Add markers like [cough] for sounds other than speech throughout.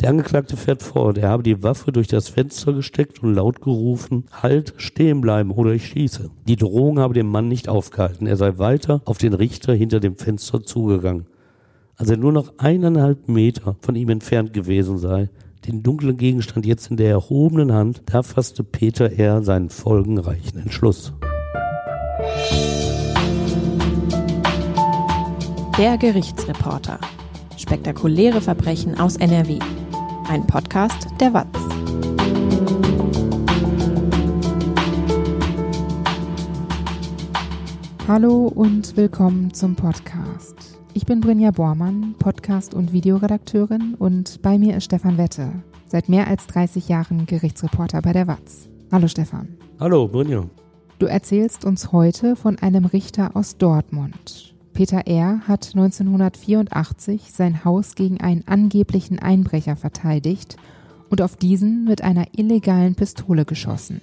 Der Angeklagte fährt fort, er habe die Waffe durch das Fenster gesteckt und laut gerufen, halt, stehen bleiben oder ich schieße. Die Drohung habe den Mann nicht aufgehalten, er sei weiter auf den Richter hinter dem Fenster zugegangen. Als er nur noch eineinhalb Meter von ihm entfernt gewesen sei, den dunklen Gegenstand jetzt in der erhobenen Hand, da fasste Peter R. seinen folgenreichen Entschluss. Der Gerichtsreporter. Spektakuläre Verbrechen aus NRW. Ein Podcast der WAZ. Hallo und willkommen zum Podcast. Ich bin Brinja Bormann, Podcast- und Videoredakteurin und bei mir ist Stefan Wette, seit mehr als 30 Jahren Gerichtsreporter bei der WAZ. Hallo Stefan. Hallo Brinja. Du erzählst uns heute von einem Richter aus Dortmund. Peter R. hat 1984 sein Haus gegen einen angeblichen Einbrecher verteidigt und auf diesen mit einer illegalen Pistole geschossen.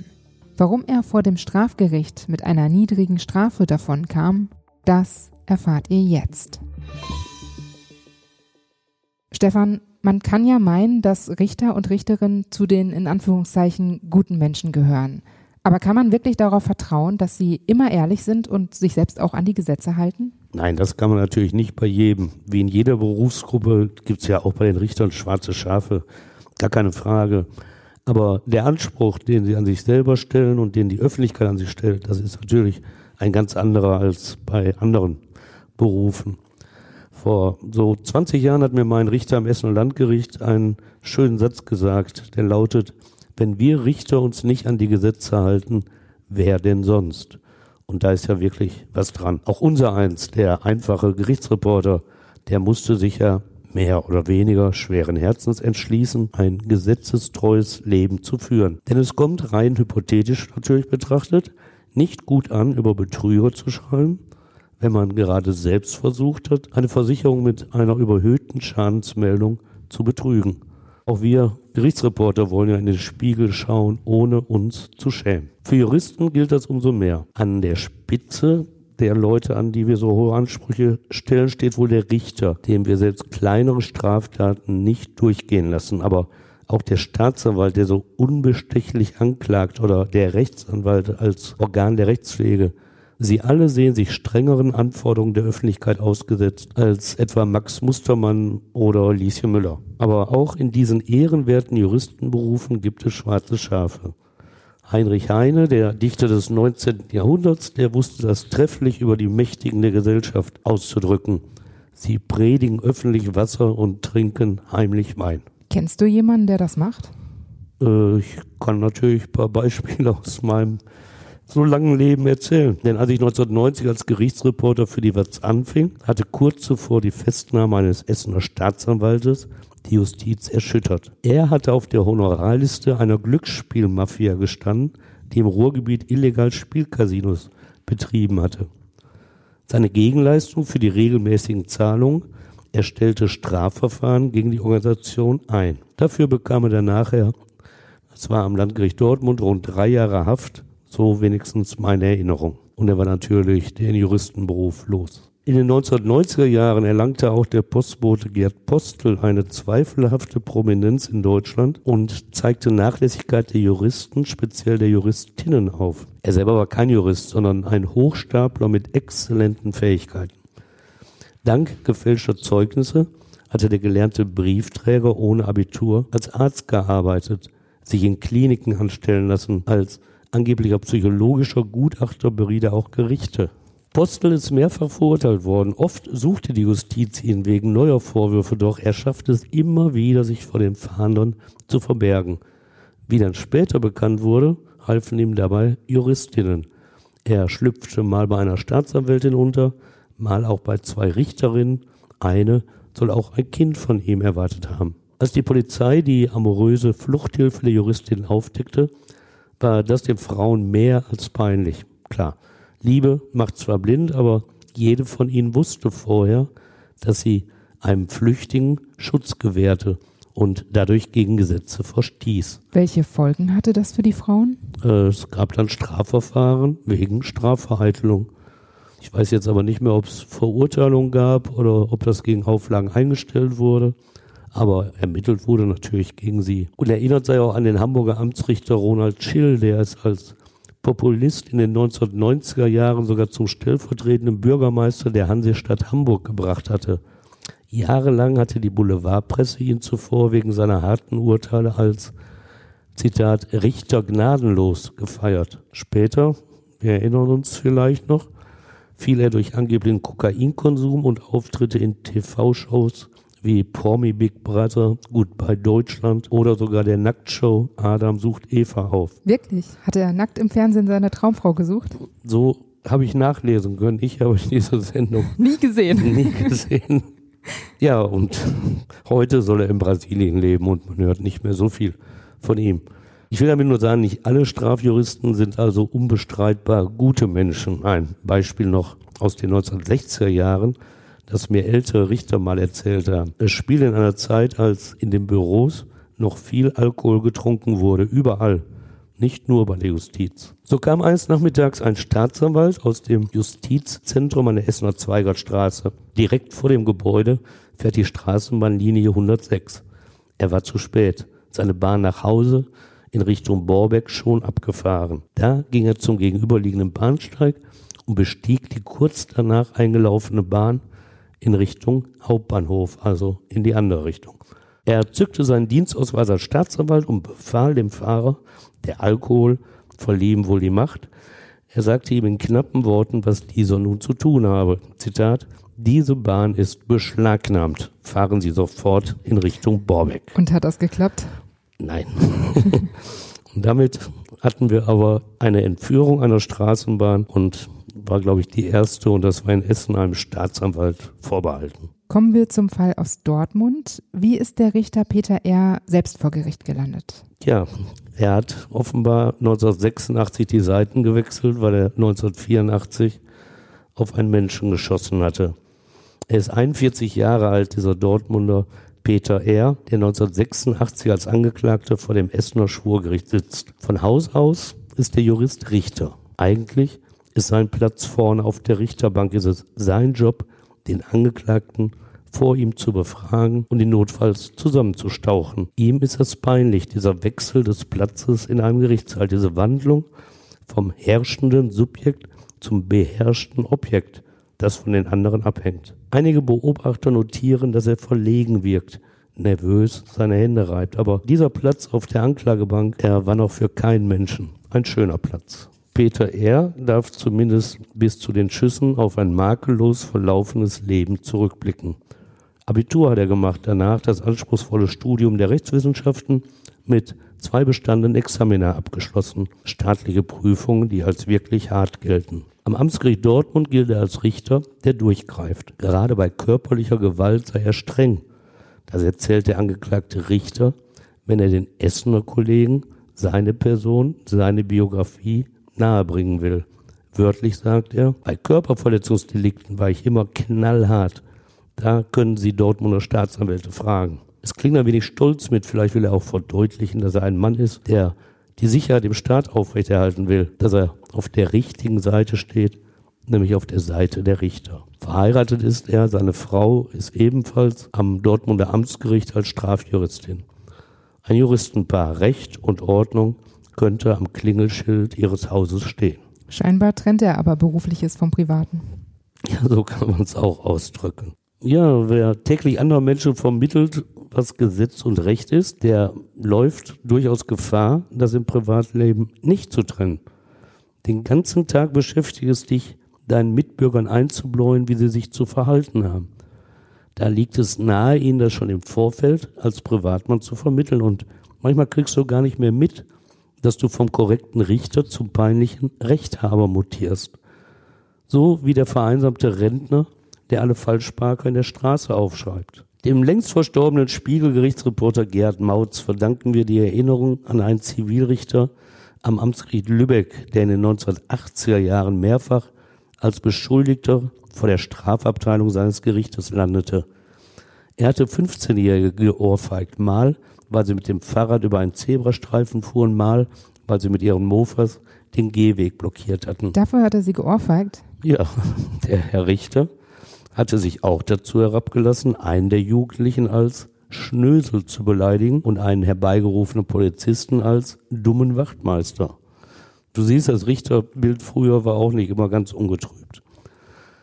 Warum er vor dem Strafgericht mit einer niedrigen Strafe davonkam, das erfahrt ihr jetzt. Stefan, man kann ja meinen, dass Richter und Richterinnen zu den in Anführungszeichen guten Menschen gehören. Aber kann man wirklich darauf vertrauen, dass sie immer ehrlich sind und sich selbst auch an die Gesetze halten? Nein, das kann man natürlich nicht bei jedem. Wie in jeder Berufsgruppe gibt es ja auch bei den Richtern schwarze Schafe. Gar keine Frage. Aber der Anspruch, den sie an sich selber stellen und den die Öffentlichkeit an sich stellt, das ist natürlich ein ganz anderer als bei anderen Berufen. Vor so 20 Jahren hat mir mein Richter am Essen- und Landgericht einen schönen Satz gesagt, der lautet, wenn wir Richter uns nicht an die Gesetze halten, wer denn sonst? Und da ist ja wirklich was dran. Auch unser eins, der einfache Gerichtsreporter, der musste sich ja mehr oder weniger schweren Herzens entschließen, ein gesetzestreues Leben zu führen. Denn es kommt rein hypothetisch natürlich betrachtet nicht gut an, über Betrüger zu schreiben, wenn man gerade selbst versucht hat, eine Versicherung mit einer überhöhten Schadensmeldung zu betrügen. Auch wir Gerichtsreporter wollen ja in den Spiegel schauen, ohne uns zu schämen. Für Juristen gilt das umso mehr. An der Spitze der Leute, an die wir so hohe Ansprüche stellen, steht wohl der Richter, dem wir selbst kleinere Straftaten nicht durchgehen lassen. Aber auch der Staatsanwalt, der so unbestechlich anklagt, oder der Rechtsanwalt als Organ der Rechtspflege, Sie alle sehen sich strengeren Anforderungen der Öffentlichkeit ausgesetzt als etwa Max Mustermann oder Lieschen Müller. Aber auch in diesen ehrenwerten Juristenberufen gibt es schwarze Schafe. Heinrich Heine, der Dichter des 19. Jahrhunderts, der wusste das trefflich über die Mächtigen der Gesellschaft auszudrücken. Sie predigen öffentlich Wasser und trinken heimlich Wein. Kennst du jemanden, der das macht? Äh, ich kann natürlich ein paar Beispiele aus meinem so langen Leben erzählen. Denn als ich 1990 als Gerichtsreporter für die WAZ anfing, hatte kurz zuvor die Festnahme eines Essener Staatsanwaltes die Justiz erschüttert. Er hatte auf der Honorarliste einer Glücksspielmafia gestanden, die im Ruhrgebiet illegal Spielcasinos betrieben hatte. Seine Gegenleistung für die regelmäßigen Zahlungen er stellte Strafverfahren gegen die Organisation ein. Dafür bekam er dann nachher, das war am Landgericht Dortmund, rund drei Jahre Haft so wenigstens meine Erinnerung. Und er war natürlich den Juristenberuf los. In den 1990er Jahren erlangte auch der Postbote Gerd Postel eine zweifelhafte Prominenz in Deutschland und zeigte Nachlässigkeit der Juristen, speziell der Juristinnen auf. Er selber war kein Jurist, sondern ein Hochstapler mit exzellenten Fähigkeiten. Dank gefälschter Zeugnisse hatte der gelernte Briefträger ohne Abitur als Arzt gearbeitet, sich in Kliniken anstellen lassen, als angeblicher psychologischer Gutachter beriet er auch Gerichte. Postel ist mehrfach verurteilt worden. Oft suchte die Justiz ihn wegen neuer Vorwürfe, doch er schaffte es immer wieder, sich vor den Fahndern zu verbergen. Wie dann später bekannt wurde, halfen ihm dabei Juristinnen. Er schlüpfte mal bei einer Staatsanwältin unter, mal auch bei zwei Richterinnen. Eine soll auch ein Kind von ihm erwartet haben. Als die Polizei die amoröse Fluchthilfe der Juristin aufdeckte, war das den Frauen mehr als peinlich. Klar, Liebe macht zwar blind, aber jede von ihnen wusste vorher, dass sie einem Flüchtigen Schutz gewährte und dadurch gegen Gesetze verstieß. Welche Folgen hatte das für die Frauen? Äh, es gab dann Strafverfahren wegen Strafvereitelung. Ich weiß jetzt aber nicht mehr, ob es Verurteilung gab oder ob das gegen Auflagen eingestellt wurde. Aber ermittelt wurde natürlich gegen sie. Und erinnert sei auch an den Hamburger Amtsrichter Ronald Schill, der es als Populist in den 1990er Jahren sogar zum stellvertretenden Bürgermeister der Hansestadt Hamburg gebracht hatte. Jahrelang hatte die Boulevardpresse ihn zuvor wegen seiner harten Urteile als Zitat Richter gnadenlos gefeiert. Später, wir erinnern uns vielleicht noch, fiel er durch angeblichen Kokainkonsum und Auftritte in TV-Shows wie Promi Big Brother, Goodbye Deutschland oder sogar der Nacktshow Adam sucht Eva auf. Wirklich? Hat er nackt im Fernsehen seine Traumfrau gesucht? So habe ich nachlesen können. Ich habe [laughs] diese Sendung nie gesehen. [laughs] Nie gesehen. Ja, und heute soll er in Brasilien leben und man hört nicht mehr so viel von ihm. Ich will damit nur sagen, nicht alle Strafjuristen sind also unbestreitbar gute Menschen. Ein Beispiel noch aus den 1960er Jahren das mir ältere Richter mal erzählt haben. Es spielt in einer Zeit, als in den Büros noch viel Alkohol getrunken wurde, überall, nicht nur bei der Justiz. So kam eines Nachmittags ein Staatsanwalt aus dem Justizzentrum an der Essener Zweigertstraße. Direkt vor dem Gebäude fährt die Straßenbahnlinie 106. Er war zu spät. Seine Bahn nach Hause in Richtung Borbeck schon abgefahren. Da ging er zum gegenüberliegenden Bahnsteig und bestieg die kurz danach eingelaufene Bahn in Richtung Hauptbahnhof, also in die andere Richtung. Er zückte seinen Dienstausweis als Staatsanwalt und befahl dem Fahrer, der Alkohol verlieh ihm wohl die Macht. Er sagte ihm in knappen Worten, was dieser nun zu tun habe. Zitat, diese Bahn ist beschlagnahmt. Fahren Sie sofort in Richtung Borbeck. Und hat das geklappt? Nein. [laughs] und damit hatten wir aber eine Entführung einer Straßenbahn und war, glaube ich, die erste und das war in Essen einem Staatsanwalt vorbehalten. Kommen wir zum Fall aus Dortmund. Wie ist der Richter Peter R. selbst vor Gericht gelandet? Ja, er hat offenbar 1986 die Seiten gewechselt, weil er 1984 auf einen Menschen geschossen hatte. Er ist 41 Jahre alt, dieser Dortmunder Peter R., der 1986 als Angeklagter vor dem Essener Schwurgericht sitzt. Von Haus aus ist der Jurist Richter. Eigentlich ist sein Platz vorne auf der Richterbank, ist es sein Job, den Angeklagten vor ihm zu befragen und ihn notfalls zusammenzustauchen. Ihm ist es peinlich, dieser Wechsel des Platzes in einem Gerichtssaal, diese Wandlung vom herrschenden Subjekt zum beherrschten Objekt, das von den anderen abhängt. Einige Beobachter notieren, dass er verlegen wirkt, nervös seine Hände reibt, aber dieser Platz auf der Anklagebank, er war noch für keinen Menschen ein schöner Platz. Peter R. darf zumindest bis zu den Schüssen auf ein makellos verlaufenes Leben zurückblicken. Abitur hat er gemacht, danach das anspruchsvolle Studium der Rechtswissenschaften mit zwei bestandenen Examina abgeschlossen, staatliche Prüfungen, die als wirklich hart gelten. Am Amtsgericht Dortmund gilt er als Richter, der durchgreift. Gerade bei körperlicher Gewalt sei er streng. Das erzählt der angeklagte Richter, wenn er den Essener Kollegen seine Person, seine Biografie nahebringen will. Wörtlich sagt er, bei Körperverletzungsdelikten war ich immer knallhart. Da können Sie Dortmunder Staatsanwälte fragen. Es klingt ein wenig stolz mit, vielleicht will er auch verdeutlichen, dass er ein Mann ist, der die Sicherheit im Staat aufrechterhalten will, dass er auf der richtigen Seite steht, nämlich auf der Seite der Richter. Verheiratet ist er, seine Frau ist ebenfalls am Dortmunder Amtsgericht als Strafjuristin. Ein Juristenpaar Recht und Ordnung könnte am Klingelschild ihres Hauses stehen. Scheinbar trennt er aber berufliches vom Privaten. Ja, so kann man es auch ausdrücken. Ja, wer täglich anderen Menschen vermittelt, was Gesetz und Recht ist, der läuft durchaus Gefahr, das im Privatleben nicht zu trennen. Den ganzen Tag beschäftigst dich, deinen Mitbürgern einzubläuen, wie sie sich zu verhalten haben. Da liegt es nahe, ihnen das schon im Vorfeld als Privatmann zu vermitteln und manchmal kriegst du gar nicht mehr mit, dass du vom korrekten Richter zum peinlichen Rechthaber mutierst. So wie der vereinsamte Rentner, der alle Falschparker in der Straße aufschreibt. Dem längst verstorbenen Spiegelgerichtsreporter Gerd Mautz verdanken wir die Erinnerung an einen Zivilrichter am Amtsgericht Lübeck, der in den 1980er Jahren mehrfach als Beschuldigter vor der Strafabteilung seines Gerichtes landete. Er hatte 15-Jährige geohrfeigt, mal weil sie mit dem Fahrrad über einen Zebrastreifen fuhren, mal weil sie mit ihren Mofas den Gehweg blockiert hatten. Dafür hat er sie geohrfeigt? Ja, [laughs] der Herr Richter hatte sich auch dazu herabgelassen, einen der Jugendlichen als Schnösel zu beleidigen und einen herbeigerufenen Polizisten als dummen Wachtmeister. Du siehst, das Richterbild früher war auch nicht immer ganz ungetrübt.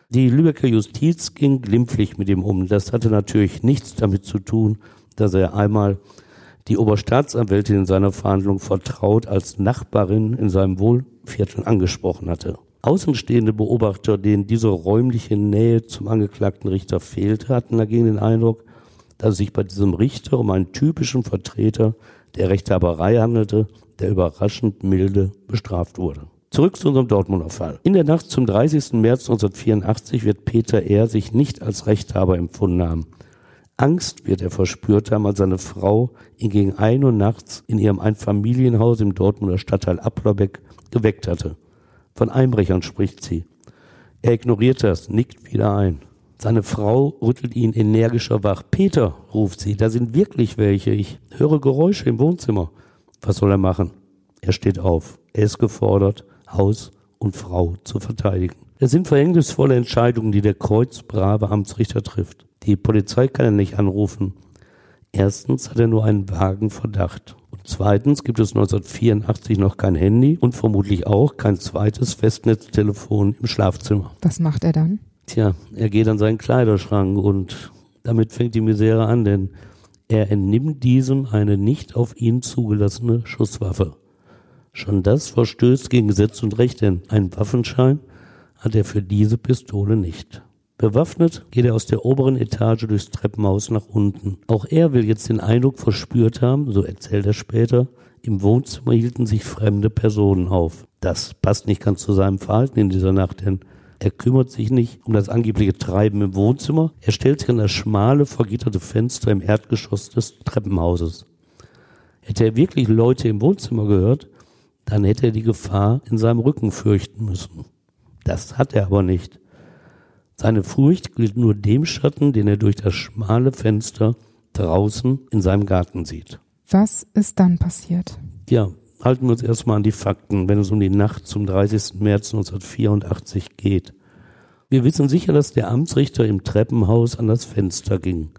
Die Lübecker Justiz ging glimpflich mit ihm um. Das hatte natürlich nichts damit zu tun, dass er einmal die Oberstaatsanwältin in seiner Verhandlung vertraut als Nachbarin in seinem Wohlviertel angesprochen hatte. Außenstehende Beobachter, denen diese räumliche Nähe zum angeklagten Richter fehlte, hatten dagegen den Eindruck, dass es sich bei diesem Richter um einen typischen Vertreter der Rechthaberei handelte, der überraschend milde bestraft wurde. Zurück zu unserem Dortmunder Fall. In der Nacht zum 30. März 1984 wird Peter R. sich nicht als Rechthaber empfunden haben. Angst wird er verspürt haben, als seine Frau ihn gegen ein Uhr nachts in ihrem Einfamilienhaus im Dortmunder Stadtteil Applerbeck geweckt hatte. Von Einbrechern spricht sie. Er ignoriert das, nickt wieder ein. Seine Frau rüttelt ihn energischer wach. Peter, ruft sie, da sind wirklich welche. Ich höre Geräusche im Wohnzimmer. Was soll er machen? Er steht auf. Er ist gefordert, Haus und Frau zu verteidigen. Es sind verhängnisvolle Entscheidungen, die der kreuzbrave Amtsrichter trifft. Die Polizei kann er nicht anrufen. Erstens hat er nur einen vagen Verdacht. Und zweitens gibt es 1984 noch kein Handy und vermutlich auch kein zweites Festnetztelefon im Schlafzimmer. Was macht er dann? Tja, er geht an seinen Kleiderschrank und damit fängt die Misere an, denn er entnimmt diesem eine nicht auf ihn zugelassene Schusswaffe. Schon das verstößt gegen Gesetz und Recht, denn einen Waffenschein hat er für diese Pistole nicht. Bewaffnet geht er aus der oberen Etage durchs Treppenhaus nach unten. Auch er will jetzt den Eindruck verspürt haben, so erzählt er später, im Wohnzimmer hielten sich fremde Personen auf. Das passt nicht ganz zu seinem Verhalten in dieser Nacht, denn er kümmert sich nicht um das angebliche Treiben im Wohnzimmer. Er stellt sich an das schmale, vergitterte Fenster im Erdgeschoss des Treppenhauses. Hätte er wirklich Leute im Wohnzimmer gehört, dann hätte er die Gefahr in seinem Rücken fürchten müssen. Das hat er aber nicht. Seine Furcht gilt nur dem Schatten, den er durch das schmale Fenster draußen in seinem Garten sieht. Was ist dann passiert? Ja, halten wir uns erstmal an die Fakten, wenn es um die Nacht zum 30. März 1984 geht. Wir wissen sicher, dass der Amtsrichter im Treppenhaus an das Fenster ging.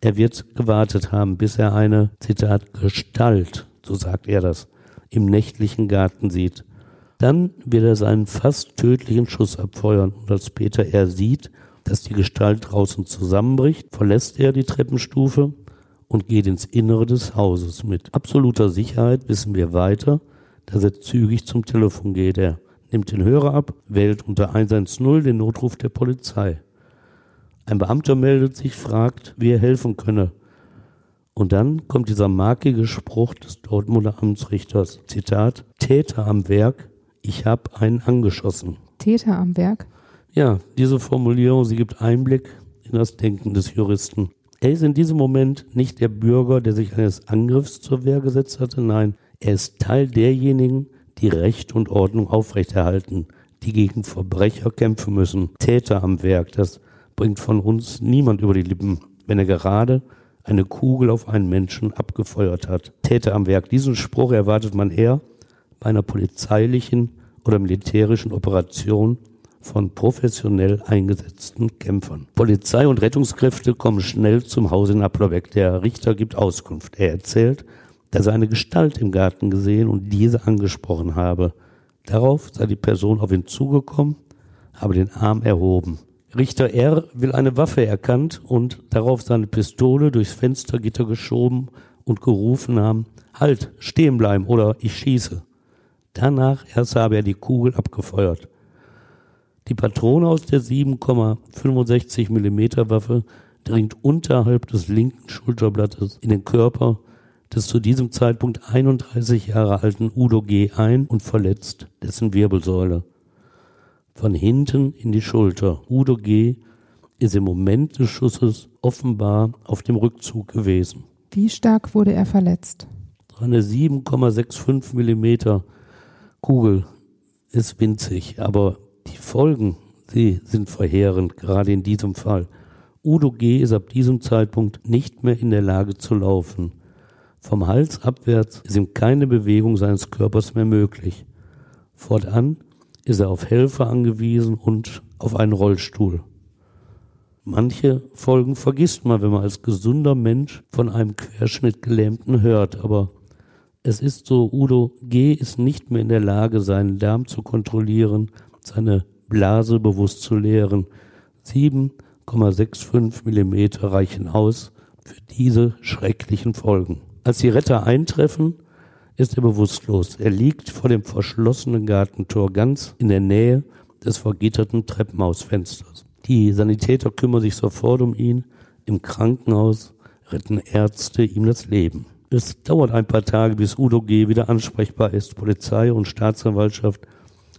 Er wird gewartet haben, bis er eine, Zitat, Gestalt, so sagt er das, im nächtlichen Garten sieht. Dann wird er seinen fast tödlichen Schuss abfeuern und als Peter er sieht, dass die Gestalt draußen zusammenbricht, verlässt er die Treppenstufe und geht ins Innere des Hauses. Mit absoluter Sicherheit wissen wir weiter, dass er zügig zum Telefon geht. Er nimmt den Hörer ab, wählt unter 110 den Notruf der Polizei. Ein Beamter meldet sich, fragt, wie er helfen könne. Und dann kommt dieser markige Spruch des Dortmunder Amtsrichters, Zitat, Täter am Werk, ich habe einen angeschossen. Täter am Werk? Ja, diese Formulierung, sie gibt Einblick in das Denken des Juristen. Er ist in diesem Moment nicht der Bürger, der sich eines Angriffs zur Wehr gesetzt hatte, nein, er ist Teil derjenigen, die Recht und Ordnung aufrechterhalten, die gegen Verbrecher kämpfen müssen. Täter am Werk, das bringt von uns niemand über die Lippen, wenn er gerade eine Kugel auf einen Menschen abgefeuert hat. Täter am Werk. Diesen Spruch erwartet man eher einer polizeilichen oder militärischen Operation von professionell eingesetzten Kämpfern. Polizei und Rettungskräfte kommen schnell zum Haus in Applerbeck. Der Richter gibt Auskunft. Er erzählt, dass er eine Gestalt im Garten gesehen und diese angesprochen habe. Darauf sei die Person auf ihn zugekommen, habe den Arm erhoben. Richter R. will eine Waffe erkannt und darauf seine Pistole durchs Fenstergitter geschoben und gerufen haben, halt, stehen bleiben oder ich schieße. Danach erst habe er die Kugel abgefeuert. Die Patrone aus der 7,65 mm Waffe dringt unterhalb des linken Schulterblattes in den Körper des zu diesem Zeitpunkt 31 Jahre alten Udo G. ein und verletzt dessen Wirbelsäule. Von hinten in die Schulter. Udo G. ist im Moment des Schusses offenbar auf dem Rückzug gewesen. Wie stark wurde er verletzt? Eine 7,65 mm Kugel ist winzig, aber die Folgen, sie sind verheerend, gerade in diesem Fall. Udo G. ist ab diesem Zeitpunkt nicht mehr in der Lage zu laufen. Vom Hals abwärts ist ihm keine Bewegung seines Körpers mehr möglich. Fortan ist er auf Helfer angewiesen und auf einen Rollstuhl. Manche Folgen vergisst man, wenn man als gesunder Mensch von einem Querschnittgelähmten hört. Aber es ist so, Udo G. ist nicht mehr in der Lage, seinen Darm zu kontrollieren, seine Blase bewusst zu leeren. 7,65 Millimeter reichen aus für diese schrecklichen Folgen. Als die Retter eintreffen, ist er bewusstlos. Er liegt vor dem verschlossenen Gartentor ganz in der Nähe des vergitterten Treppenhausfensters. Die Sanitäter kümmern sich sofort um ihn. Im Krankenhaus retten Ärzte ihm das Leben. Es dauert ein paar Tage, bis Udo G. wieder ansprechbar ist. Polizei und Staatsanwaltschaft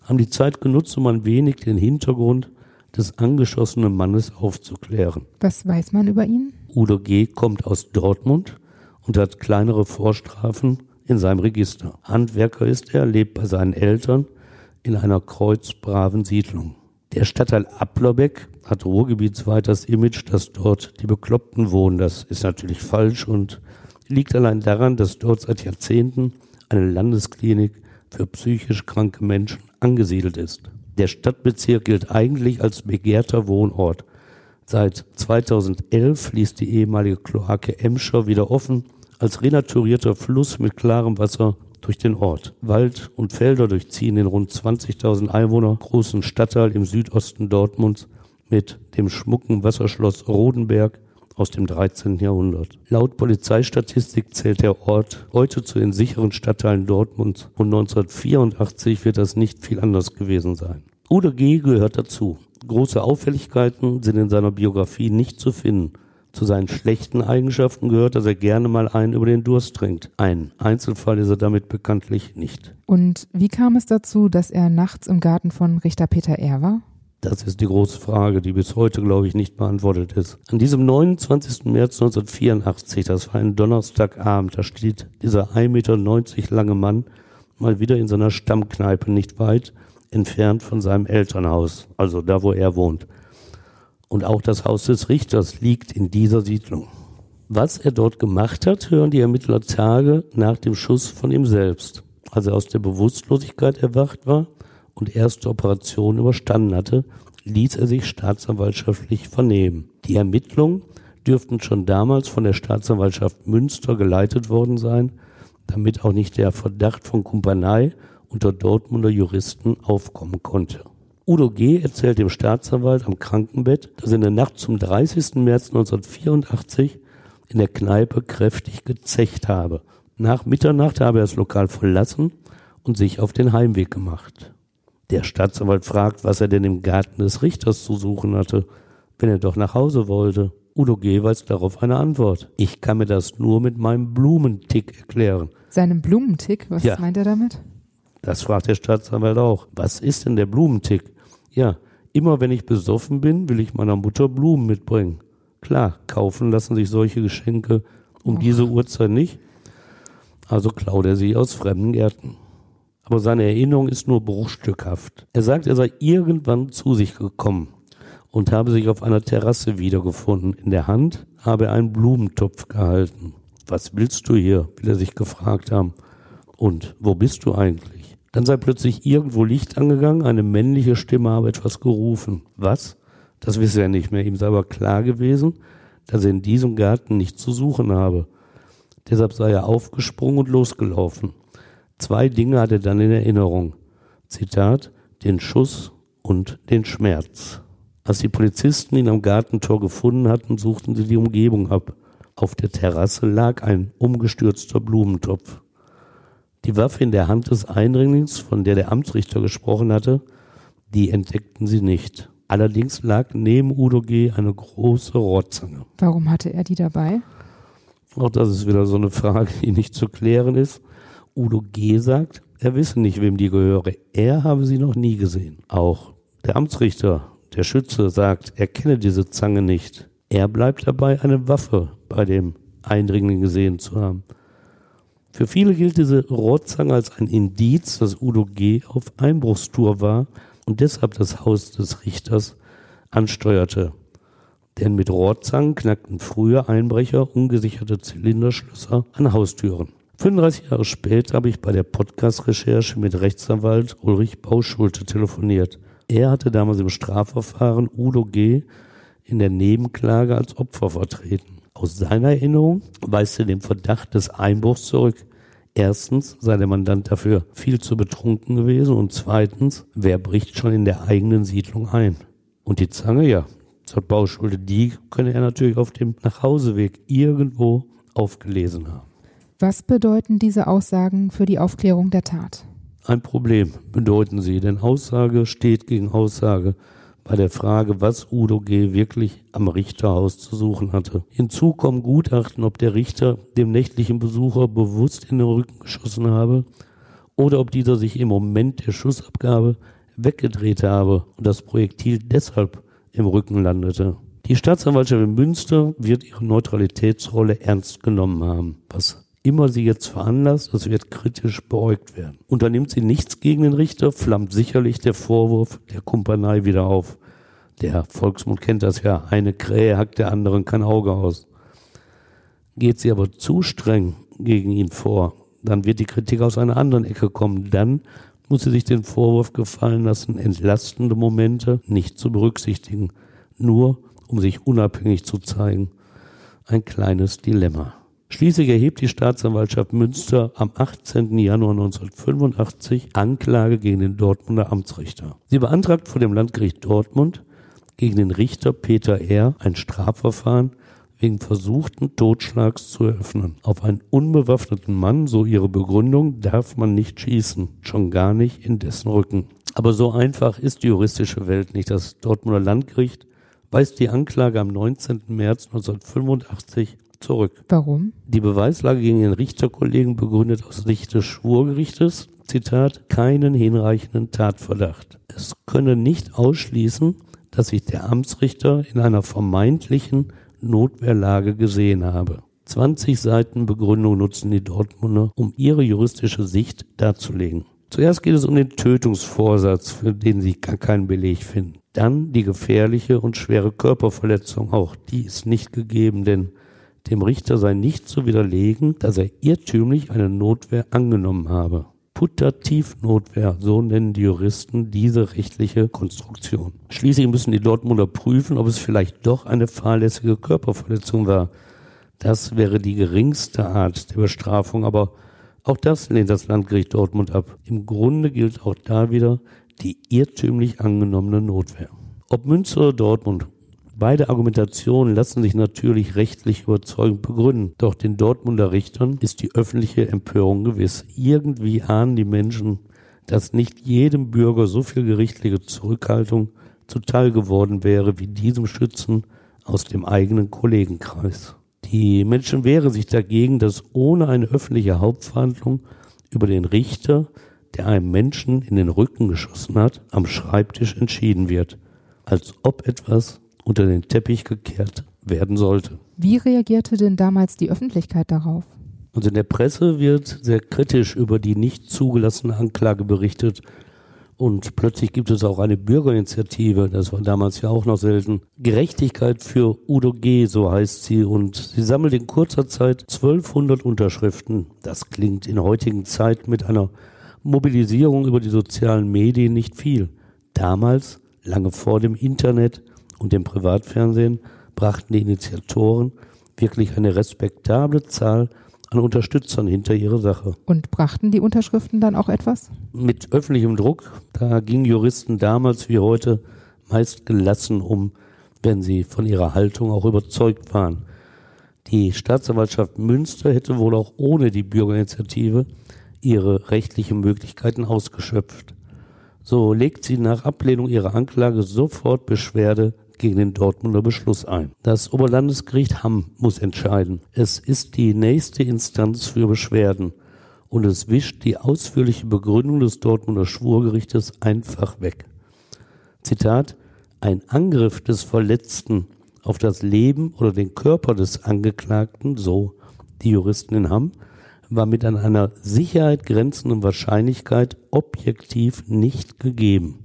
haben die Zeit genutzt, um ein wenig den Hintergrund des angeschossenen Mannes aufzuklären. Was weiß man über ihn? Udo G. kommt aus Dortmund und hat kleinere Vorstrafen in seinem Register. Handwerker ist er, lebt bei seinen Eltern in einer kreuzbraven Siedlung. Der Stadtteil Applerbeck hat Ruhrgebietsweit das Image, dass dort die Bekloppten wohnen. Das ist natürlich falsch und liegt allein daran, dass dort seit Jahrzehnten eine Landesklinik für psychisch kranke Menschen angesiedelt ist. Der Stadtbezirk gilt eigentlich als begehrter Wohnort. Seit 2011 ließ die ehemalige Kloake Emscher wieder offen als renaturierter Fluss mit klarem Wasser durch den Ort. Wald und Felder durchziehen den rund 20.000 Einwohner großen Stadtteil im Südosten Dortmunds mit dem schmucken Wasserschloss Rodenberg aus dem 13. Jahrhundert. Laut Polizeistatistik zählt der Ort heute zu den sicheren Stadtteilen Dortmunds und 1984 wird das nicht viel anders gewesen sein. Udo G. gehört dazu. Große Auffälligkeiten sind in seiner Biografie nicht zu finden. Zu seinen schlechten Eigenschaften gehört, dass er gerne mal einen über den Durst trinkt. Ein Einzelfall ist er damit bekanntlich nicht. Und wie kam es dazu, dass er nachts im Garten von Richter Peter R. war? Das ist die große Frage, die bis heute, glaube ich, nicht beantwortet ist. An diesem 29. März 1984, das war ein Donnerstagabend, da steht dieser 1,90 Meter lange Mann mal wieder in seiner Stammkneipe nicht weit entfernt von seinem Elternhaus, also da, wo er wohnt. Und auch das Haus des Richters liegt in dieser Siedlung. Was er dort gemacht hat, hören die Ermittler Tage nach dem Schuss von ihm selbst. Als er aus der Bewusstlosigkeit erwacht war und erste Operation überstanden hatte, ließ er sich staatsanwaltschaftlich vernehmen. Die Ermittlungen dürften schon damals von der Staatsanwaltschaft Münster geleitet worden sein, damit auch nicht der Verdacht von Kumpanei unter Dortmunder Juristen aufkommen konnte. Udo G. erzählt dem Staatsanwalt am Krankenbett, dass er in der Nacht zum 30. März 1984 in der Kneipe kräftig gezecht habe. Nach Mitternacht habe er das Lokal verlassen und sich auf den Heimweg gemacht. Der Staatsanwalt fragt, was er denn im Garten des Richters zu suchen hatte, wenn er doch nach Hause wollte. Udo G. weiß darauf eine Antwort. Ich kann mir das nur mit meinem Blumentick erklären. Seinem Blumentick? Was ja. meint er damit? Das fragt der Staatsanwalt auch. Was ist denn der Blumentick? Ja, immer wenn ich besoffen bin, will ich meiner Mutter Blumen mitbringen. Klar, kaufen lassen sich solche Geschenke um oh. diese Uhrzeit nicht. Also klaut er sie aus fremden Gärten. Aber seine Erinnerung ist nur bruchstückhaft. Er sagt, er sei irgendwann zu sich gekommen und habe sich auf einer Terrasse wiedergefunden. In der Hand habe er einen Blumentopf gehalten. Was willst du hier? will er sich gefragt haben. Und wo bist du eigentlich? Dann sei plötzlich irgendwo Licht angegangen, eine männliche Stimme habe etwas gerufen. Was? Das wisse er nicht mehr. Ihm sei aber klar gewesen, dass er in diesem Garten nichts zu suchen habe. Deshalb sei er aufgesprungen und losgelaufen. Zwei Dinge hat er dann in Erinnerung. Zitat, den Schuss und den Schmerz. Als die Polizisten ihn am Gartentor gefunden hatten, suchten sie die Umgebung ab. Auf der Terrasse lag ein umgestürzter Blumentopf. Die Waffe in der Hand des Eindringlings, von der der Amtsrichter gesprochen hatte, die entdeckten sie nicht. Allerdings lag neben Udo G. eine große Rohrzange. Warum hatte er die dabei? Auch das ist wieder so eine Frage, die nicht zu klären ist. Udo G. sagt, er wisse nicht, wem die gehöre. Er habe sie noch nie gesehen. Auch der Amtsrichter, der Schütze, sagt, er kenne diese Zange nicht. Er bleibt dabei, eine Waffe bei dem Eindringling gesehen zu haben. Für viele gilt diese Rohrzange als ein Indiz, dass Udo G. auf Einbruchstour war und deshalb das Haus des Richters ansteuerte. Denn mit Rohrzangen knackten früher Einbrecher ungesicherte Zylinderschlösser an Haustüren. 35 Jahre später habe ich bei der Podcast-Recherche mit Rechtsanwalt Ulrich Bauschulte telefoniert. Er hatte damals im Strafverfahren Udo G. in der Nebenklage als Opfer vertreten. Aus seiner Erinnerung weist er den Verdacht des Einbruchs zurück. Erstens sei der Mandant dafür viel zu betrunken gewesen und zweitens, wer bricht schon in der eigenen Siedlung ein? Und die Zange, ja, zur Bauschule, die könne er natürlich auf dem Nachhauseweg irgendwo aufgelesen haben. Was bedeuten diese Aussagen für die Aufklärung der Tat? Ein Problem bedeuten sie, denn Aussage steht gegen Aussage bei der Frage, was Udo G. wirklich am Richterhaus zu suchen hatte. Hinzu kommen Gutachten, ob der Richter dem nächtlichen Besucher bewusst in den Rücken geschossen habe oder ob dieser sich im Moment der Schussabgabe weggedreht habe und das Projektil deshalb im Rücken landete. Die Staatsanwaltschaft in Münster wird ihre Neutralitätsrolle ernst genommen haben, was immer sie jetzt veranlasst, es wird kritisch beäugt werden. Unternimmt sie nichts gegen den Richter, flammt sicherlich der Vorwurf der Kumpanei wieder auf. Der Volksmund kennt das ja, eine Krähe hackt der anderen kein Auge aus. Geht sie aber zu streng gegen ihn vor, dann wird die Kritik aus einer anderen Ecke kommen. Dann muss sie sich den Vorwurf gefallen lassen, entlastende Momente nicht zu berücksichtigen, nur um sich unabhängig zu zeigen. Ein kleines Dilemma. Schließlich erhebt die Staatsanwaltschaft Münster am 18. Januar 1985 Anklage gegen den Dortmunder Amtsrichter. Sie beantragt vor dem Landgericht Dortmund gegen den Richter Peter R. ein Strafverfahren wegen versuchten Totschlags zu eröffnen. Auf einen unbewaffneten Mann, so ihre Begründung, darf man nicht schießen, schon gar nicht in dessen Rücken. Aber so einfach ist die juristische Welt nicht. Das Dortmunder Landgericht weist die Anklage am 19. März 1985 zurück. Warum? Die Beweislage gegen den Richterkollegen begründet aus Sicht des Schwurgerichtes, Zitat, keinen hinreichenden Tatverdacht. Es könne nicht ausschließen, dass sich der Amtsrichter in einer vermeintlichen Notwehrlage gesehen habe. 20 Seiten Begründung nutzen die Dortmunder, um ihre juristische Sicht darzulegen. Zuerst geht es um den Tötungsvorsatz, für den sie gar keinen Beleg finden. Dann die gefährliche und schwere Körperverletzung, auch die ist nicht gegeben, denn dem Richter sei nicht zu widerlegen, dass er irrtümlich eine Notwehr angenommen habe. Putativnotwehr, so nennen die Juristen diese rechtliche Konstruktion. Schließlich müssen die Dortmunder prüfen, ob es vielleicht doch eine fahrlässige Körperverletzung war. Das wäre die geringste Art der Bestrafung, aber auch das lehnt das Landgericht Dortmund ab. Im Grunde gilt auch da wieder die irrtümlich angenommene Notwehr. Ob Münster oder Dortmund, Beide Argumentationen lassen sich natürlich rechtlich überzeugend begründen. Doch den Dortmunder Richtern ist die öffentliche Empörung gewiss. Irgendwie ahnen die Menschen, dass nicht jedem Bürger so viel gerichtliche Zurückhaltung zuteil geworden wäre wie diesem Schützen aus dem eigenen Kollegenkreis. Die Menschen wehren sich dagegen, dass ohne eine öffentliche Hauptverhandlung über den Richter, der einem Menschen in den Rücken geschossen hat, am Schreibtisch entschieden wird, als ob etwas unter den Teppich gekehrt werden sollte. Wie reagierte denn damals die Öffentlichkeit darauf? Also in der Presse wird sehr kritisch über die nicht zugelassene Anklage berichtet. Und plötzlich gibt es auch eine Bürgerinitiative, das war damals ja auch noch selten. Gerechtigkeit für Udo G., so heißt sie, und sie sammelt in kurzer Zeit 1200 Unterschriften. Das klingt in heutigen Zeit mit einer Mobilisierung über die sozialen Medien nicht viel. Damals, lange vor dem Internet, und dem Privatfernsehen brachten die Initiatoren wirklich eine respektable Zahl an Unterstützern hinter ihre Sache. Und brachten die Unterschriften dann auch etwas? Mit öffentlichem Druck, da gingen Juristen damals wie heute meist gelassen um, wenn sie von ihrer Haltung auch überzeugt waren. Die Staatsanwaltschaft Münster hätte wohl auch ohne die Bürgerinitiative ihre rechtlichen Möglichkeiten ausgeschöpft. So legt sie nach Ablehnung ihrer Anklage sofort Beschwerde gegen den Dortmunder Beschluss ein. Das Oberlandesgericht Hamm muss entscheiden. Es ist die nächste Instanz für Beschwerden und es wischt die ausführliche Begründung des Dortmunder Schwurgerichtes einfach weg. Zitat, ein Angriff des Verletzten auf das Leben oder den Körper des Angeklagten, so die Juristen in Hamm, war mit an einer Sicherheit grenzenden Wahrscheinlichkeit objektiv nicht gegeben.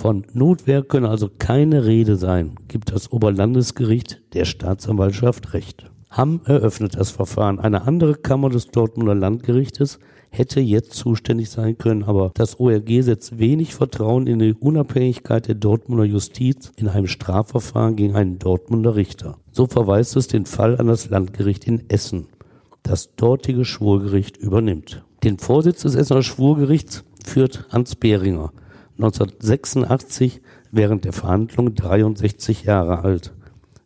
Von Notwehr könne also keine Rede sein, gibt das Oberlandesgericht der Staatsanwaltschaft Recht. Hamm eröffnet das Verfahren. Eine andere Kammer des Dortmunder Landgerichtes hätte jetzt zuständig sein können, aber das ORG setzt wenig Vertrauen in die Unabhängigkeit der Dortmunder Justiz in einem Strafverfahren gegen einen Dortmunder Richter. So verweist es den Fall an das Landgericht in Essen. Das dortige Schwurgericht übernimmt. Den Vorsitz des Essener Schwurgerichts führt Hans Behringer, 1986 während der Verhandlung 63 Jahre alt.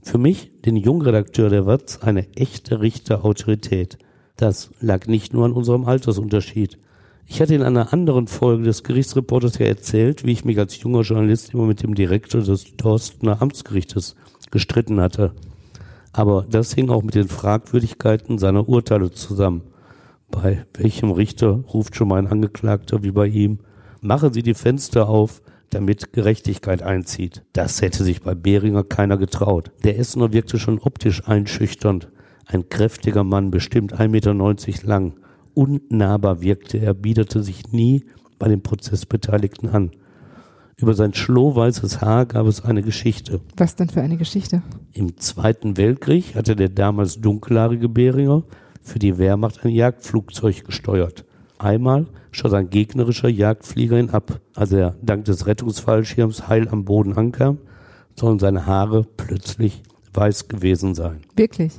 Für mich, den Jungredakteur der Watz, eine echte Richterautorität. Das lag nicht nur an unserem Altersunterschied. Ich hatte in einer anderen Folge des Gerichtsreporters ja erzählt, wie ich mich als junger Journalist immer mit dem Direktor des Dorstener Amtsgerichtes gestritten hatte. Aber das hing auch mit den Fragwürdigkeiten seiner Urteile zusammen. Bei welchem Richter ruft schon mal ein Angeklagter wie bei ihm? Machen Sie die Fenster auf, damit Gerechtigkeit einzieht. Das hätte sich bei Behringer keiner getraut. Der Essener wirkte schon optisch einschüchternd. Ein kräftiger Mann, bestimmt 1,90 Meter lang. Unnahbar wirkte er, biederte sich nie bei den Prozessbeteiligten an. Über sein schlohweißes Haar gab es eine Geschichte. Was denn für eine Geschichte? Im Zweiten Weltkrieg hatte der damals dunkelhaarige Behringer für die Wehrmacht ein Jagdflugzeug gesteuert. Einmal schoss ein gegnerischer Jagdflieger ihn ab. Als er dank des Rettungsfallschirms heil am Boden ankam, sollen seine Haare plötzlich weiß gewesen sein. Wirklich?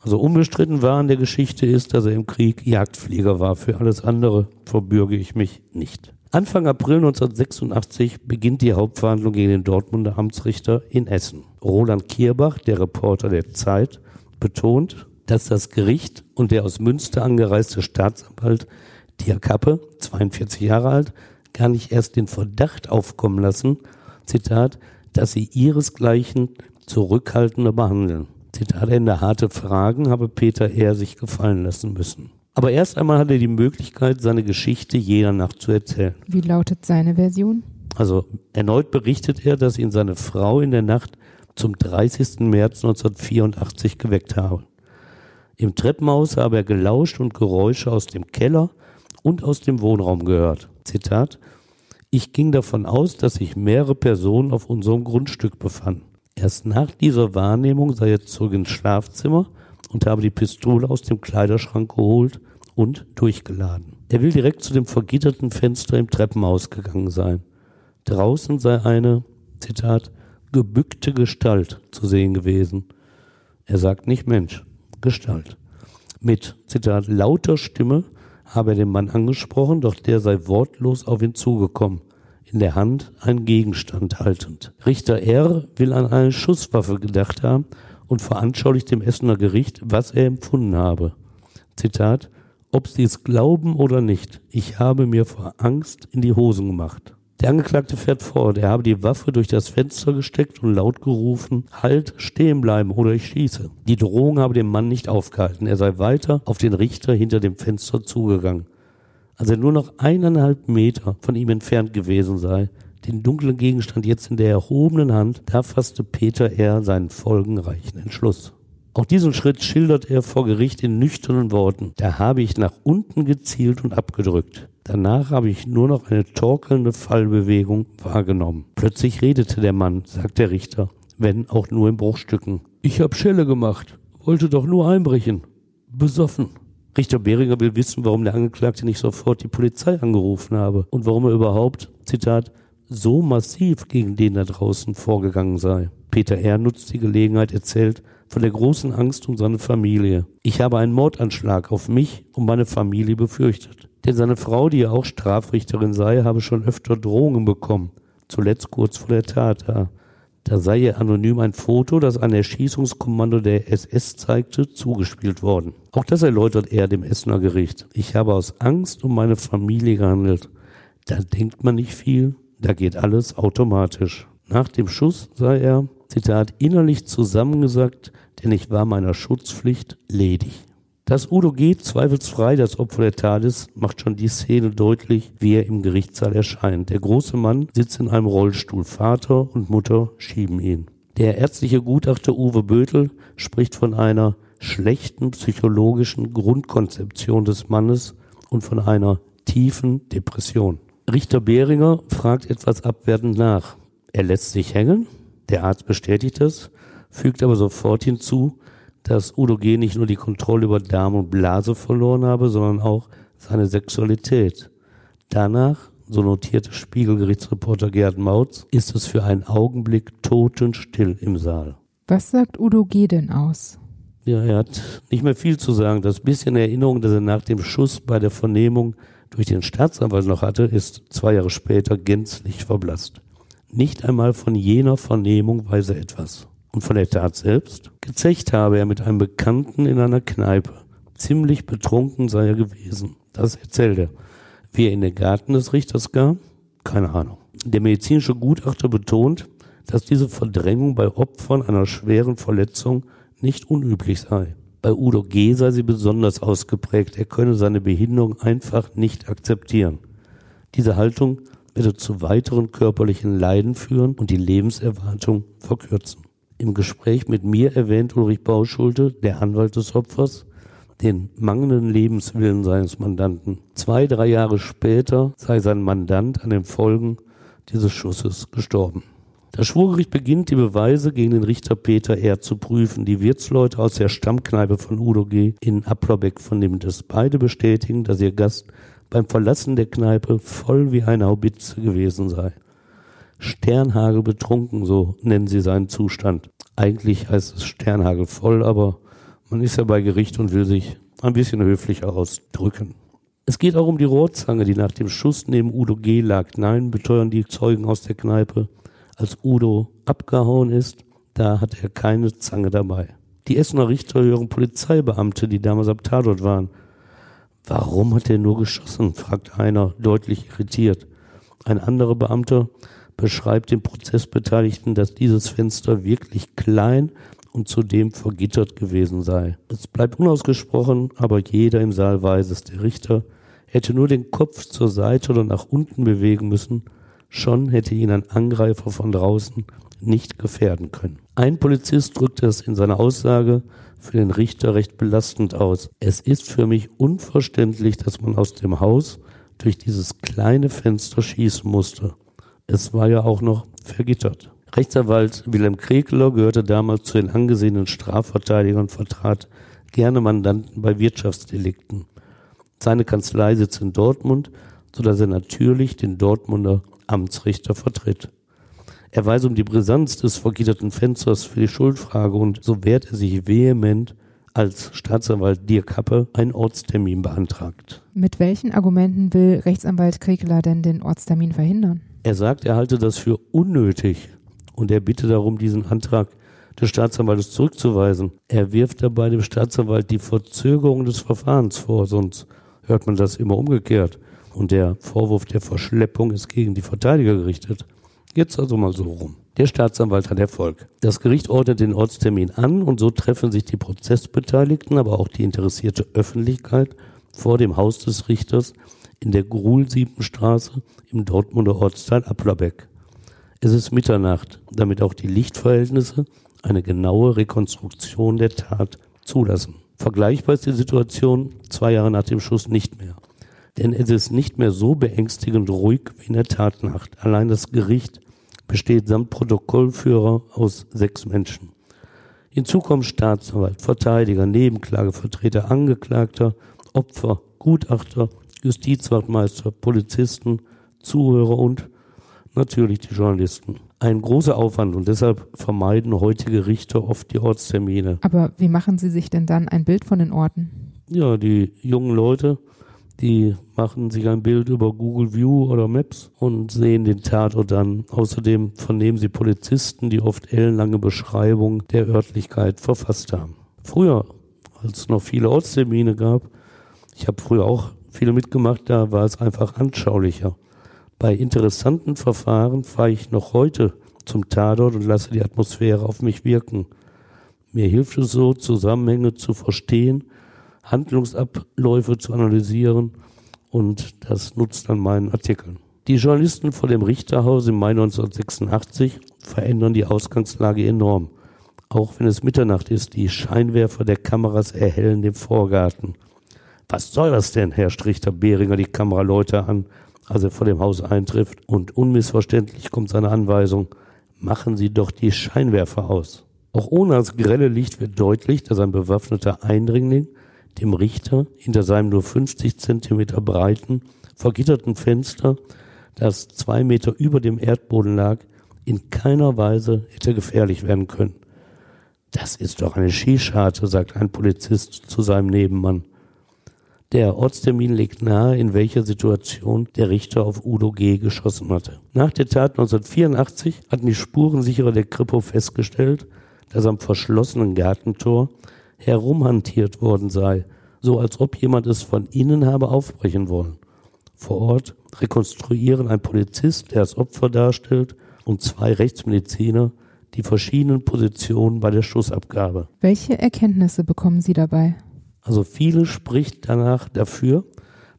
Also unbestritten war an der Geschichte ist, dass er im Krieg Jagdflieger war. Für alles andere verbürge ich mich nicht. Anfang April 1986 beginnt die Hauptverhandlung gegen den Dortmunder Amtsrichter in Essen. Roland Kierbach, der Reporter der Zeit, betont, dass das Gericht und der aus Münster angereiste Staatsanwalt Tia Kappe, 42 Jahre alt, gar nicht erst den Verdacht aufkommen lassen, Zitat, dass sie ihresgleichen zurückhaltender behandeln. Zitat Ende, harte Fragen habe Peter eher sich gefallen lassen müssen. Aber erst einmal hat er die Möglichkeit, seine Geschichte jeder Nacht zu erzählen. Wie lautet seine Version? Also erneut berichtet er, dass ihn seine Frau in der Nacht zum 30. März 1984 geweckt habe. Im Treppenhaus habe er gelauscht und Geräusche aus dem Keller und aus dem Wohnraum gehört. Zitat Ich ging davon aus, dass sich mehrere Personen auf unserem Grundstück befanden. Erst nach dieser Wahrnehmung sei er zurück ins Schlafzimmer und habe die Pistole aus dem Kleiderschrank geholt und durchgeladen. Er will direkt zu dem vergitterten Fenster im Treppenhaus gegangen sein. Draußen sei eine, Zitat, gebückte Gestalt zu sehen gewesen. Er sagt nicht Mensch, Gestalt. Mit, Zitat, lauter Stimme habe er den Mann angesprochen, doch der sei wortlos auf ihn zugekommen in der Hand einen Gegenstand haltend. Richter R. will an eine Schusswaffe gedacht haben und veranschaulicht dem Essener Gericht, was er empfunden habe. Zitat, ob Sie es glauben oder nicht, ich habe mir vor Angst in die Hosen gemacht. Der Angeklagte fährt fort, er habe die Waffe durch das Fenster gesteckt und laut gerufen, halt, stehen bleiben oder ich schieße. Die Drohung habe den Mann nicht aufgehalten, er sei weiter auf den Richter hinter dem Fenster zugegangen als er nur noch eineinhalb Meter von ihm entfernt gewesen sei, den dunklen Gegenstand jetzt in der erhobenen Hand, da fasste Peter R. seinen folgenreichen Entschluss. Auch diesen Schritt schildert er vor Gericht in nüchternen Worten. Da habe ich nach unten gezielt und abgedrückt. Danach habe ich nur noch eine torkelnde Fallbewegung wahrgenommen. Plötzlich redete der Mann, sagt der Richter, wenn auch nur in Bruchstücken. Ich hab Schelle gemacht, wollte doch nur einbrechen. Besoffen. Richter Behringer will wissen, warum der Angeklagte nicht sofort die Polizei angerufen habe und warum er überhaupt, Zitat, so massiv gegen den da draußen vorgegangen sei. Peter R. nutzt die Gelegenheit, erzählt von der großen Angst um seine Familie. Ich habe einen Mordanschlag auf mich und meine Familie befürchtet. Denn seine Frau, die ja auch Strafrichterin sei, habe schon öfter Drohungen bekommen. Zuletzt kurz vor der Tat. Ja. Da sei ihr anonym ein Foto, das ein Erschießungskommando der SS zeigte, zugespielt worden. Auch das erläutert er dem Essener Gericht. Ich habe aus Angst um meine Familie gehandelt. Da denkt man nicht viel, da geht alles automatisch. Nach dem Schuss sei er, Zitat, innerlich zusammengesackt, denn ich war meiner Schutzpflicht ledig. Dass Udo G. zweifelsfrei das Opfer der Tat ist, macht schon die Szene deutlich, wie er im Gerichtssaal erscheint. Der große Mann sitzt in einem Rollstuhl. Vater und Mutter schieben ihn. Der ärztliche Gutachter Uwe Bötel spricht von einer schlechten psychologischen Grundkonzeption des Mannes und von einer tiefen Depression. Richter Behringer fragt etwas abwertend nach. Er lässt sich hängen, der Arzt bestätigt das, fügt aber sofort hinzu, dass Udo G. nicht nur die Kontrolle über Darm und Blase verloren habe, sondern auch seine Sexualität. Danach, so notierte Spiegelgerichtsreporter Gerd Mautz, ist es für einen Augenblick totenstill im Saal. Was sagt Udo G. denn aus? Ja, er hat nicht mehr viel zu sagen. Das bisschen Erinnerung, das er nach dem Schuss bei der Vernehmung durch den Staatsanwalt noch hatte, ist zwei Jahre später gänzlich verblasst. Nicht einmal von jener Vernehmung weiß er etwas. Und von der Tat selbst? Gezecht habe er mit einem Bekannten in einer Kneipe. Ziemlich betrunken sei er gewesen. Das erzählt er. Wie er in den Garten des Richters kam? Keine Ahnung. Der medizinische Gutachter betont, dass diese Verdrängung bei Opfern einer schweren Verletzung nicht unüblich sei. Bei Udo G. sei sie besonders ausgeprägt. Er könne seine Behinderung einfach nicht akzeptieren. Diese Haltung werde zu weiteren körperlichen Leiden führen und die Lebenserwartung verkürzen. Im Gespräch mit mir erwähnt Ulrich Bauschulte, der Anwalt des Opfers, den mangelnden Lebenswillen seines Mandanten. Zwei, drei Jahre später sei sein Mandant an den Folgen dieses Schusses gestorben. Das Schwurgericht beginnt, die Beweise gegen den Richter Peter R. zu prüfen. Die Wirtsleute aus der Stammkneipe von Udo G. in Applerbeck vernehmen das. Beide bestätigen, dass ihr Gast beim Verlassen der Kneipe voll wie eine Haubitze gewesen sei. Sternhagel betrunken, so nennen sie seinen Zustand. Eigentlich heißt es Sternhagel voll, aber man ist ja bei Gericht und will sich ein bisschen höflicher ausdrücken. Es geht auch um die Rohrzange, die nach dem Schuss neben Udo G. lag. Nein, beteuern die Zeugen aus der Kneipe als Udo abgehauen ist, da hat er keine Zange dabei. Die Essener Richter hören Polizeibeamte, die damals am Tatort waren. Warum hat er nur geschossen? fragt einer, deutlich irritiert. Ein anderer Beamter beschreibt den Prozessbeteiligten, dass dieses Fenster wirklich klein und zudem vergittert gewesen sei. Es bleibt unausgesprochen, aber jeder im Saal weiß es. Der Richter hätte nur den Kopf zur Seite oder nach unten bewegen müssen, Schon hätte ihn ein Angreifer von draußen nicht gefährden können. Ein Polizist drückte es in seiner Aussage für den Richter recht belastend aus. Es ist für mich unverständlich, dass man aus dem Haus durch dieses kleine Fenster schießen musste. Es war ja auch noch vergittert. Rechtsanwalt Wilhelm Krekler gehörte damals zu den angesehenen Strafverteidigern und vertrat gerne Mandanten bei Wirtschaftsdelikten. Seine Kanzlei sitzt in Dortmund, so dass er natürlich den Dortmunder Amtsrichter vertritt. Er weiß um die Brisanz des vergitterten Fensters für die Schuldfrage und so wehrt er sich vehement, als Staatsanwalt Dirk Kappe einen Ortstermin beantragt. Mit welchen Argumenten will Rechtsanwalt Kriegeler denn den Ortstermin verhindern? Er sagt, er halte das für unnötig und er bitte darum, diesen Antrag des Staatsanwaltes zurückzuweisen. Er wirft dabei dem Staatsanwalt die Verzögerung des Verfahrens vor, sonst hört man das immer umgekehrt. Und der Vorwurf der Verschleppung ist gegen die Verteidiger gerichtet. Jetzt also mal so rum. Der Staatsanwalt hat Erfolg. Das Gericht ordnet den Ortstermin an und so treffen sich die Prozessbeteiligten, aber auch die interessierte Öffentlichkeit vor dem Haus des Richters in der Gruhl-Siebenstraße im Dortmunder Ortsteil Applerbeck. Es ist Mitternacht, damit auch die Lichtverhältnisse eine genaue Rekonstruktion der Tat zulassen. Vergleichbar ist die Situation zwei Jahre nach dem Schuss nicht mehr denn es ist nicht mehr so beängstigend ruhig wie in der Tatnacht. Allein das Gericht besteht samt Protokollführer aus sechs Menschen. Hinzu kommen Staatsanwalt, Verteidiger, Nebenklagevertreter, Angeklagter, Opfer, Gutachter, Justizwachtmeister, Polizisten, Zuhörer und natürlich die Journalisten. Ein großer Aufwand und deshalb vermeiden heutige Richter oft die Ortstermine. Aber wie machen Sie sich denn dann ein Bild von den Orten? Ja, die jungen Leute die machen sich ein Bild über Google View oder Maps und sehen den Tatort dann. Außerdem vernehmen sie Polizisten, die oft ellenlange Beschreibungen der Örtlichkeit verfasst haben. Früher, als es noch viele Ortstermine gab, ich habe früher auch viele mitgemacht, da war es einfach anschaulicher. Bei interessanten Verfahren fahre ich noch heute zum Tatort und lasse die Atmosphäre auf mich wirken. Mir hilft es so, Zusammenhänge zu verstehen Handlungsabläufe zu analysieren und das nutzt dann meinen Artikeln. Die Journalisten vor dem Richterhaus im Mai 1986 verändern die Ausgangslage enorm. Auch wenn es Mitternacht ist, die Scheinwerfer der Kameras erhellen den Vorgarten. Was soll das denn, Herr Richter Behringer die Kameraleute an, als er vor dem Haus eintrifft und unmissverständlich kommt seine Anweisung, machen Sie doch die Scheinwerfer aus. Auch ohne das grelle Licht wird deutlich, dass ein bewaffneter Eindringling dem Richter hinter seinem nur 50 Zentimeter breiten, vergitterten Fenster, das zwei Meter über dem Erdboden lag, in keiner Weise hätte gefährlich werden können. Das ist doch eine Skischarte, sagt ein Polizist zu seinem Nebenmann. Der Ortstermin legt nahe, in welcher Situation der Richter auf Udo G. geschossen hatte. Nach der Tat 1984 hatten die Spurensicherer der Kripo festgestellt, dass am verschlossenen Gartentor herumhantiert worden sei, so als ob jemand es von innen habe aufbrechen wollen. Vor Ort rekonstruieren ein Polizist, der das Opfer darstellt, und zwei Rechtsmediziner die verschiedenen Positionen bei der Schussabgabe. Welche Erkenntnisse bekommen Sie dabei? Also viele spricht danach dafür,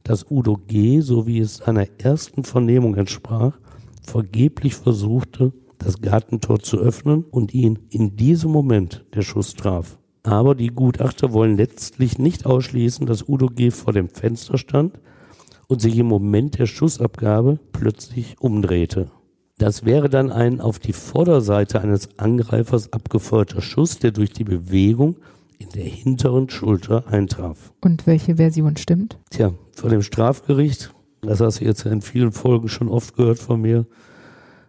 dass Udo G., so wie es seiner ersten Vernehmung entsprach, vergeblich versuchte, das Gartentor zu öffnen und ihn in diesem Moment der Schuss traf. Aber die Gutachter wollen letztlich nicht ausschließen, dass Udo G. vor dem Fenster stand und sich im Moment der Schussabgabe plötzlich umdrehte. Das wäre dann ein auf die Vorderseite eines Angreifers abgefeuerter Schuss, der durch die Bewegung in der hinteren Schulter eintraf. Und welche Version stimmt? Tja, vor dem Strafgericht, das hast du jetzt in vielen Folgen schon oft gehört von mir,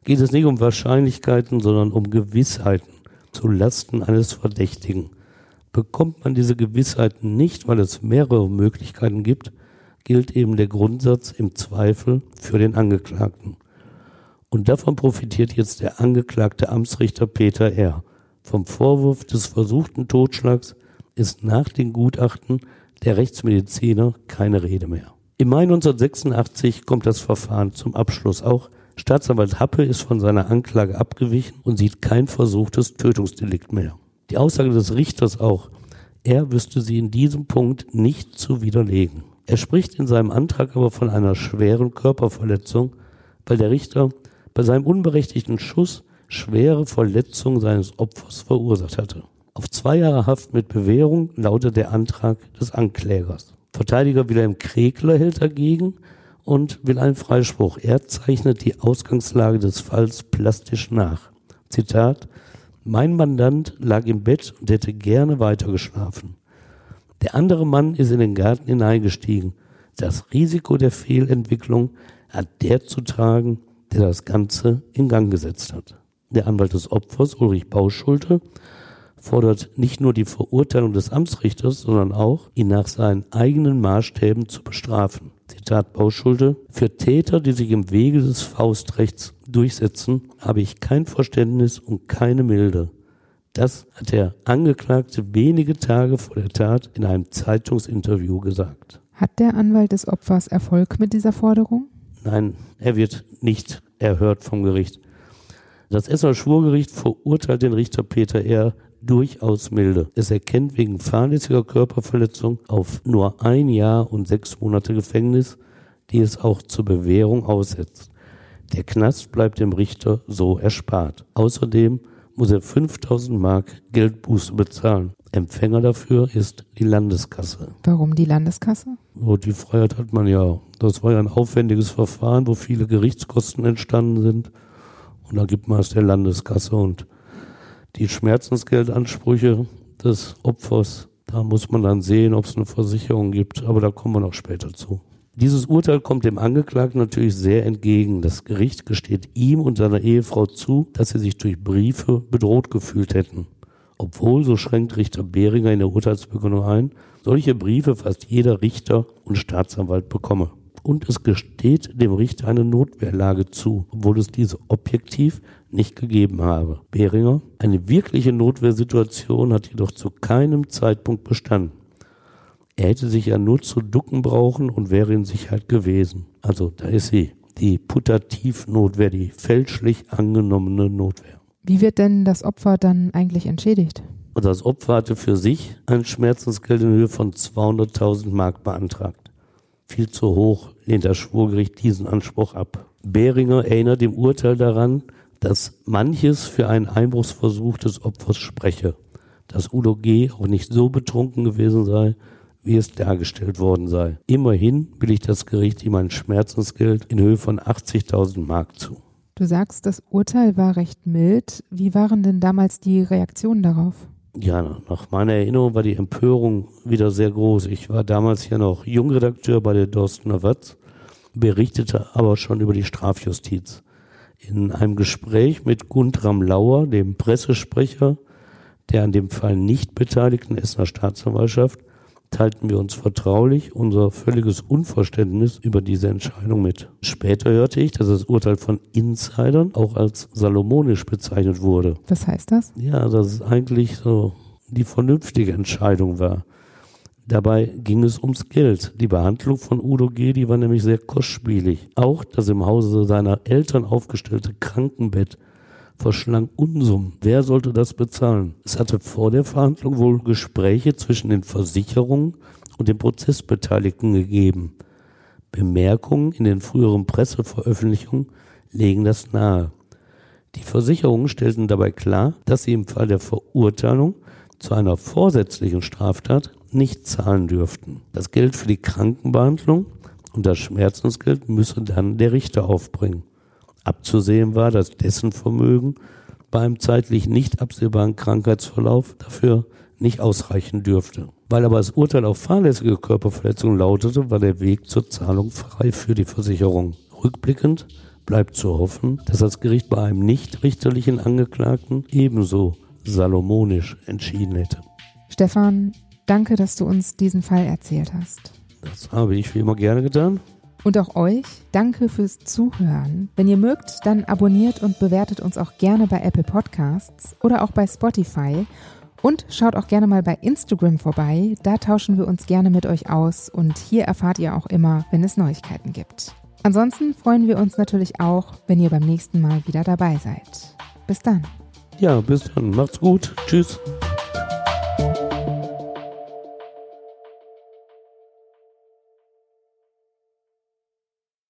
geht es nicht um Wahrscheinlichkeiten, sondern um Gewissheiten zu Lasten eines Verdächtigen. Bekommt man diese Gewissheiten nicht, weil es mehrere Möglichkeiten gibt, gilt eben der Grundsatz im Zweifel für den Angeklagten. Und davon profitiert jetzt der angeklagte Amtsrichter Peter R. Vom Vorwurf des versuchten Totschlags ist nach den Gutachten der Rechtsmediziner keine Rede mehr. Im Mai 1986 kommt das Verfahren zum Abschluss. Auch Staatsanwalt Happe ist von seiner Anklage abgewichen und sieht kein versuchtes Tötungsdelikt mehr. Die Aussage des Richters auch, er wüsste sie in diesem Punkt nicht zu widerlegen. Er spricht in seinem Antrag aber von einer schweren Körperverletzung, weil der Richter bei seinem unberechtigten Schuss schwere Verletzungen seines Opfers verursacht hatte. Auf zwei Jahre Haft mit Bewährung lautet der Antrag des Anklägers. Verteidiger Wilhelm Kregler hält dagegen und will einen Freispruch. Er zeichnet die Ausgangslage des Falls plastisch nach. Zitat Mein Mandant lag im Bett und hätte gerne weitergeschlafen. Der andere Mann ist in den Garten hineingestiegen. Das Risiko der Fehlentwicklung hat der zu tragen, der das Ganze in Gang gesetzt hat. Der Anwalt des Opfers, Ulrich Bauschulte, fordert nicht nur die Verurteilung des Amtsrichters, sondern auch, ihn nach seinen eigenen Maßstäben zu bestrafen. Zitat Bauschulte, für Täter, die sich im Wege des Faustrechts durchsetzen, habe ich kein Verständnis und keine Milde. Das hat der Angeklagte wenige Tage vor der Tat in einem Zeitungsinterview gesagt. Hat der Anwalt des Opfers Erfolg mit dieser Forderung? Nein, er wird nicht erhört vom Gericht. Das Essener Schwurgericht verurteilt den Richter Peter R. durchaus milde. Es erkennt wegen fahrlässiger Körperverletzung auf nur ein Jahr und sechs Monate Gefängnis, die es auch zur Bewährung aussetzt. Der Knast bleibt dem Richter so erspart. Außerdem muss er 5000 Mark Geldbuße bezahlen. Empfänger dafür ist die Landeskasse. Warum die Landeskasse? So, die Freiheit hat man ja. Das war ja ein aufwendiges Verfahren, wo viele Gerichtskosten entstanden sind. Und da gibt man es der Landeskasse und die Schmerzensgeldansprüche des Opfers, da muss man dann sehen, ob es eine Versicherung gibt, aber da kommen wir noch später zu. Dieses Urteil kommt dem Angeklagten natürlich sehr entgegen. Das Gericht gesteht ihm und seiner Ehefrau zu, dass sie sich durch Briefe bedroht gefühlt hätten. Obwohl, so schränkt Richter Behringer in der Urteilsbegründung ein, solche Briefe fast jeder Richter und Staatsanwalt bekomme. Und es gesteht dem Richter eine Notwehrlage zu, obwohl es diese objektiv nicht gegeben habe. Behringer, eine wirkliche Notwehrsituation hat jedoch zu keinem Zeitpunkt bestanden. Er hätte sich ja nur zu ducken brauchen und wäre in Sicherheit gewesen. Also da ist sie, die Putativnotwehr, die fälschlich angenommene Notwehr. Wie wird denn das Opfer dann eigentlich entschädigt? Und das Opfer hatte für sich ein Schmerzensgeld in Höhe von 200.000 Mark beantragt. Viel zu hoch lehnt das Schwurgericht diesen Anspruch ab. Behringer erinnert im Urteil daran, dass manches für einen Einbruchsversuch des Opfers spreche, dass Udo G. auch nicht so betrunken gewesen sei, wie es dargestellt worden sei. Immerhin billigt das Gericht ihm ein Schmerzensgeld in Höhe von 80.000 Mark zu. Du sagst, das Urteil war recht mild. Wie waren denn damals die Reaktionen darauf? Ja, nach meiner Erinnerung war die Empörung wieder sehr groß. Ich war damals ja noch Jungredakteur bei der Dorstener Watz, berichtete aber schon über die Strafjustiz. In einem Gespräch mit Guntram Lauer, dem Pressesprecher der an dem Fall nicht beteiligten Essener Staatsanwaltschaft, teilten wir uns vertraulich unser völliges Unverständnis über diese Entscheidung mit. Später hörte ich, dass das Urteil von Insidern auch als salomonisch bezeichnet wurde. Was heißt das? Ja, dass es eigentlich so die vernünftige Entscheidung war. Dabei ging es ums Geld. Die Behandlung von Udo Gedi war nämlich sehr kostspielig. Auch das im Hause seiner Eltern aufgestellte Krankenbett verschlang Unsummen. Wer sollte das bezahlen? Es hatte vor der Verhandlung wohl Gespräche zwischen den Versicherungen und den Prozessbeteiligten gegeben. Bemerkungen in den früheren Presseveröffentlichungen legen das nahe. Die Versicherungen stellten dabei klar, dass sie im Fall der Verurteilung zu einer vorsätzlichen Straftat nicht zahlen dürften. Das Geld für die Krankenbehandlung und das Schmerzensgeld müsse dann der Richter aufbringen. Abzusehen war, dass dessen Vermögen beim zeitlich nicht absehbaren Krankheitsverlauf dafür nicht ausreichen dürfte. Weil aber das Urteil auf fahrlässige Körperverletzung lautete, war der Weg zur Zahlung frei für die Versicherung. Rückblickend bleibt zu hoffen, dass das Gericht bei einem nicht richterlichen Angeklagten ebenso salomonisch entschieden hätte. Stefan, danke, dass du uns diesen Fall erzählt hast. Das habe ich wie immer gerne getan. Und auch euch, danke fürs Zuhören. Wenn ihr mögt, dann abonniert und bewertet uns auch gerne bei Apple Podcasts oder auch bei Spotify. Und schaut auch gerne mal bei Instagram vorbei, da tauschen wir uns gerne mit euch aus und hier erfahrt ihr auch immer, wenn es Neuigkeiten gibt. Ansonsten freuen wir uns natürlich auch, wenn ihr beim nächsten Mal wieder dabei seid. Bis dann. Ja, bis dann. Macht's gut. Tschüss.